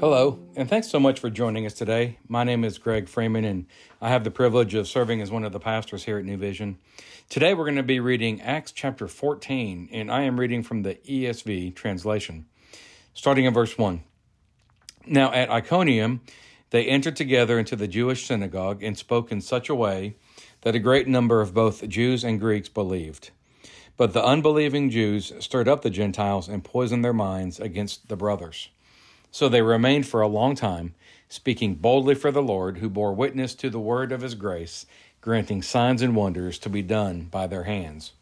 Hello, and thanks so much for joining us today. My name is Greg Freeman, and I have the privilege of serving as one of the pastors here at New Vision. Today we're going to be reading Acts chapter 14, and I am reading from the ESV translation, starting in verse 1. Now at Iconium, they entered together into the Jewish synagogue and spoke in such a way that a great number of both Jews and Greeks believed. But the unbelieving Jews stirred up the Gentiles and poisoned their minds against the brothers. So they remained for a long time, speaking boldly for the Lord, who bore witness to the word of his grace, granting signs and wonders to be done by their hands.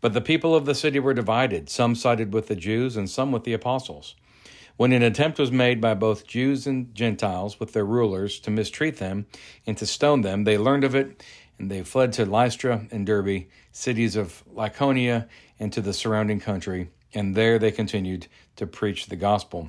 But the people of the city were divided. Some sided with the Jews and some with the apostles. When an attempt was made by both Jews and Gentiles with their rulers to mistreat them and to stone them, they learned of it, and they fled to Lystra and Derbe, cities of Lycaonia, and to the surrounding country, and there they continued to preach the gospel.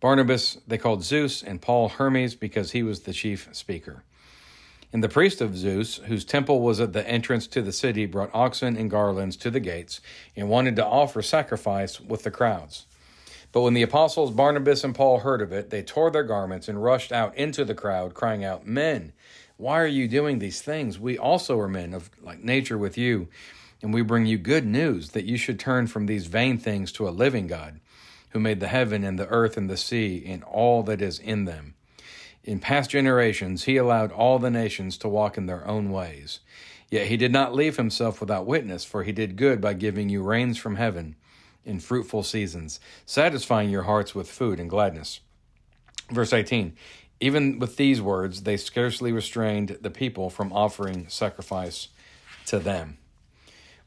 Barnabas they called Zeus, and Paul Hermes because he was the chief speaker. And the priest of Zeus, whose temple was at the entrance to the city, brought oxen and garlands to the gates and wanted to offer sacrifice with the crowds. But when the apostles Barnabas and Paul heard of it, they tore their garments and rushed out into the crowd, crying out, Men, why are you doing these things? We also are men of like nature with you, and we bring you good news that you should turn from these vain things to a living God who made the heaven and the earth and the sea and all that is in them. In past generations, he allowed all the nations to walk in their own ways. Yet he did not leave himself without witness, for he did good by giving you rains from heaven in fruitful seasons, satisfying your hearts with food and gladness. Verse 18 Even with these words, they scarcely restrained the people from offering sacrifice to them.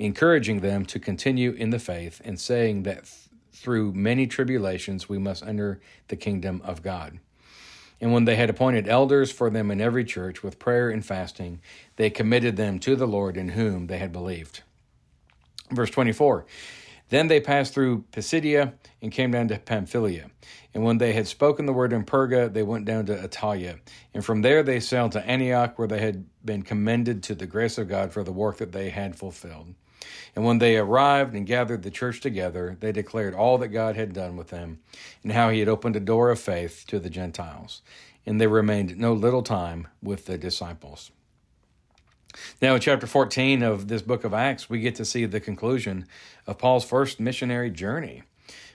encouraging them to continue in the faith and saying that th- through many tribulations we must enter the kingdom of God. And when they had appointed elders for them in every church with prayer and fasting, they committed them to the Lord in whom they had believed. Verse 24 Then they passed through Pisidia and came down to Pamphylia. And when they had spoken the word in Perga, they went down to Attalia. And from there they sailed to Antioch, where they had been commended to the grace of God for the work that they had fulfilled. And when they arrived and gathered the church together, they declared all that God had done with them, and how he had opened a door of faith to the Gentiles. And they remained no little time with the disciples. Now, in chapter 14 of this book of Acts, we get to see the conclusion of Paul's first missionary journey.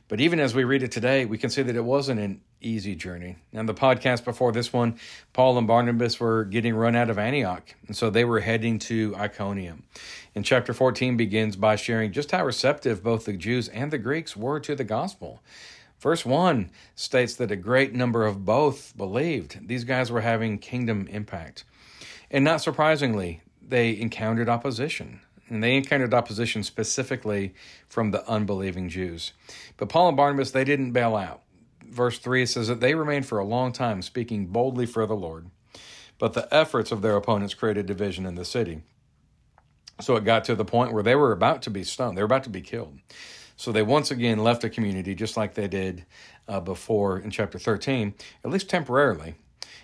But even as we read it today, we can see that it wasn't an easy journey. Now, the podcast before this one, Paul and Barnabas were getting run out of Antioch, and so they were heading to Iconium. And chapter 14 begins by sharing just how receptive both the Jews and the Greeks were to the gospel. Verse 1 states that a great number of both believed. These guys were having kingdom impact. And not surprisingly, they encountered opposition and they encountered opposition specifically from the unbelieving Jews. But Paul and Barnabas, they didn't bail out. Verse 3 says that they remained for a long time speaking boldly for the Lord. But the efforts of their opponents created division in the city. So it got to the point where they were about to be stoned, they were about to be killed. So they once again left the community just like they did uh, before in chapter 13, at least temporarily.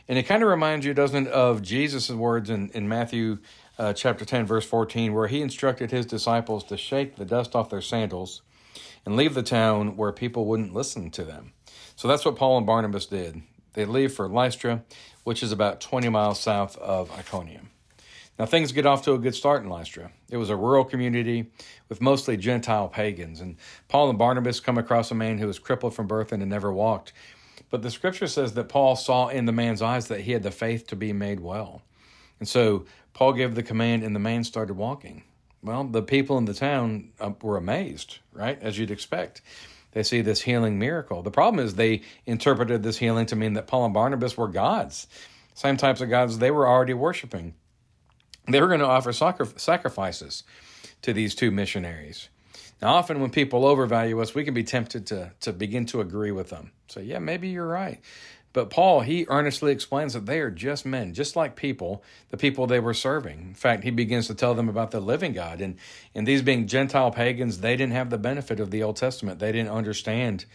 And it kind of reminds you, doesn't it, of Jesus' words in, in Matthew uh, chapter 10, verse 14, where he instructed his disciples to shake the dust off their sandals and leave the town where people wouldn't listen to them. So that's what Paul and Barnabas did. They leave for Lystra, which is about 20 miles south of Iconium. Now, things get off to a good start in Lystra. It was a rural community with mostly Gentile pagans, and Paul and Barnabas come across a man who was crippled from birth and had never walked. But the scripture says that Paul saw in the man's eyes that he had the faith to be made well. And so Paul gave the command, and the man started walking. Well, the people in the town uh, were amazed, right? As you'd expect. They see this healing miracle. The problem is they interpreted this healing to mean that Paul and Barnabas were gods, same types of gods they were already worshiping. They were going to offer sacrifices to these two missionaries. Now, often when people overvalue us, we can be tempted to, to begin to agree with them. So, yeah, maybe you're right. But Paul, he earnestly explains that they are just men, just like people, the people they were serving. In fact, he begins to tell them about the living God. And, and these being Gentile pagans, they didn't have the benefit of the Old Testament. They didn't understand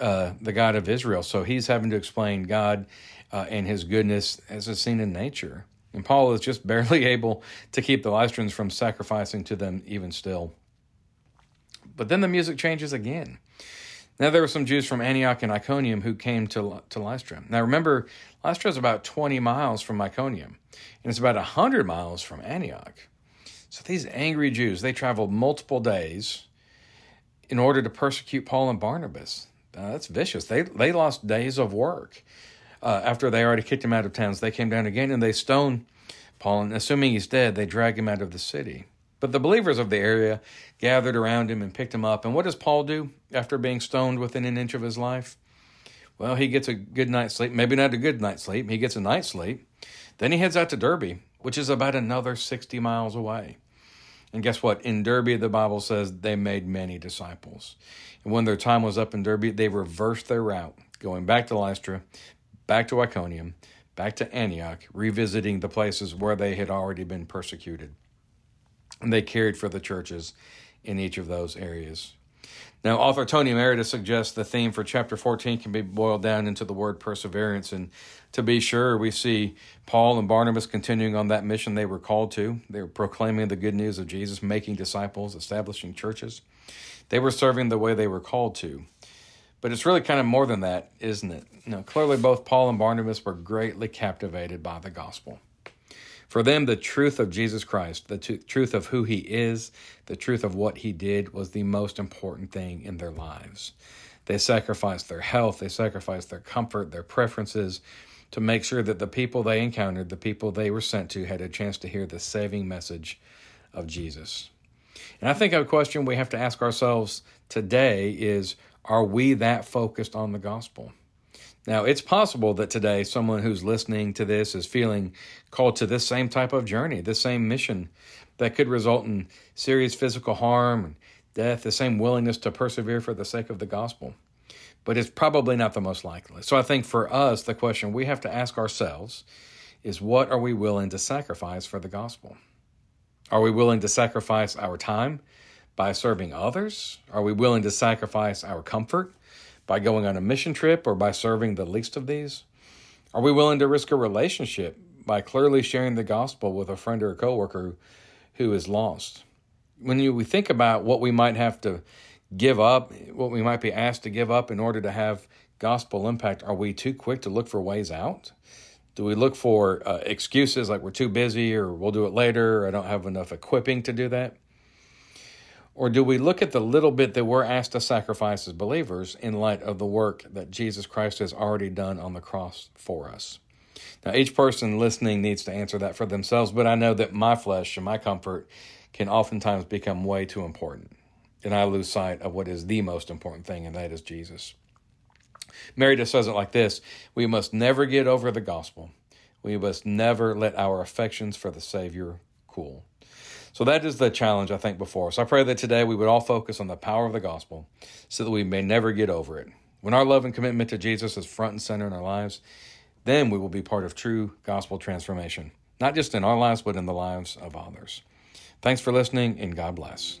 uh, the God of Israel. So he's having to explain God uh, and his goodness as is seen in nature. And Paul is just barely able to keep the Lystrans from sacrificing to them even still. But then the music changes again. Now, there were some Jews from Antioch and Iconium who came to, to Lystra. Now, remember, Lystra is about 20 miles from Iconium, and it's about 100 miles from Antioch. So these angry Jews, they traveled multiple days in order to persecute Paul and Barnabas. Uh, that's vicious. They, they lost days of work. Uh, after they already kicked him out of towns, they came down again and they stoned Paul, and assuming he's dead, they drag him out of the city. But the believers of the area gathered around him and picked him up. And what does Paul do after being stoned within an inch of his life? Well, he gets a good night's sleep. Maybe not a good night's sleep. He gets a night's sleep. Then he heads out to Derbe, which is about another 60 miles away. And guess what? In Derbe, the Bible says they made many disciples. And when their time was up in Derbe, they reversed their route, going back to Lystra, back to Iconium, back to Antioch, revisiting the places where they had already been persecuted they cared for the churches in each of those areas. Now, author Tony Merida suggests the theme for chapter 14 can be boiled down into the word perseverance. And to be sure, we see Paul and Barnabas continuing on that mission they were called to. They were proclaiming the good news of Jesus, making disciples, establishing churches. They were serving the way they were called to. But it's really kind of more than that, isn't it? Know, clearly, both Paul and Barnabas were greatly captivated by the gospel. For them, the truth of Jesus Christ, the t- truth of who he is, the truth of what he did was the most important thing in their lives. They sacrificed their health, they sacrificed their comfort, their preferences to make sure that the people they encountered, the people they were sent to, had a chance to hear the saving message of Jesus. And I think a question we have to ask ourselves today is are we that focused on the gospel? Now, it's possible that today someone who's listening to this is feeling called to this same type of journey, this same mission that could result in serious physical harm and death, the same willingness to persevere for the sake of the gospel. But it's probably not the most likely. So I think for us, the question we have to ask ourselves is what are we willing to sacrifice for the gospel? Are we willing to sacrifice our time by serving others? Are we willing to sacrifice our comfort? By going on a mission trip or by serving the least of these? Are we willing to risk a relationship by clearly sharing the gospel with a friend or a coworker who is lost? When you, we think about what we might have to give up, what we might be asked to give up in order to have gospel impact, are we too quick to look for ways out? Do we look for uh, excuses like we're too busy or we'll do it later or I don't have enough equipping to do that? Or do we look at the little bit that we're asked to sacrifice as believers in light of the work that Jesus Christ has already done on the cross for us? Now, each person listening needs to answer that for themselves, but I know that my flesh and my comfort can oftentimes become way too important. And I lose sight of what is the most important thing, and that is Jesus. Mary just says it like this We must never get over the gospel. We must never let our affections for the Savior cool. So that is the challenge, I think, before us. I pray that today we would all focus on the power of the gospel so that we may never get over it. When our love and commitment to Jesus is front and center in our lives, then we will be part of true gospel transformation, not just in our lives, but in the lives of others. Thanks for listening, and God bless.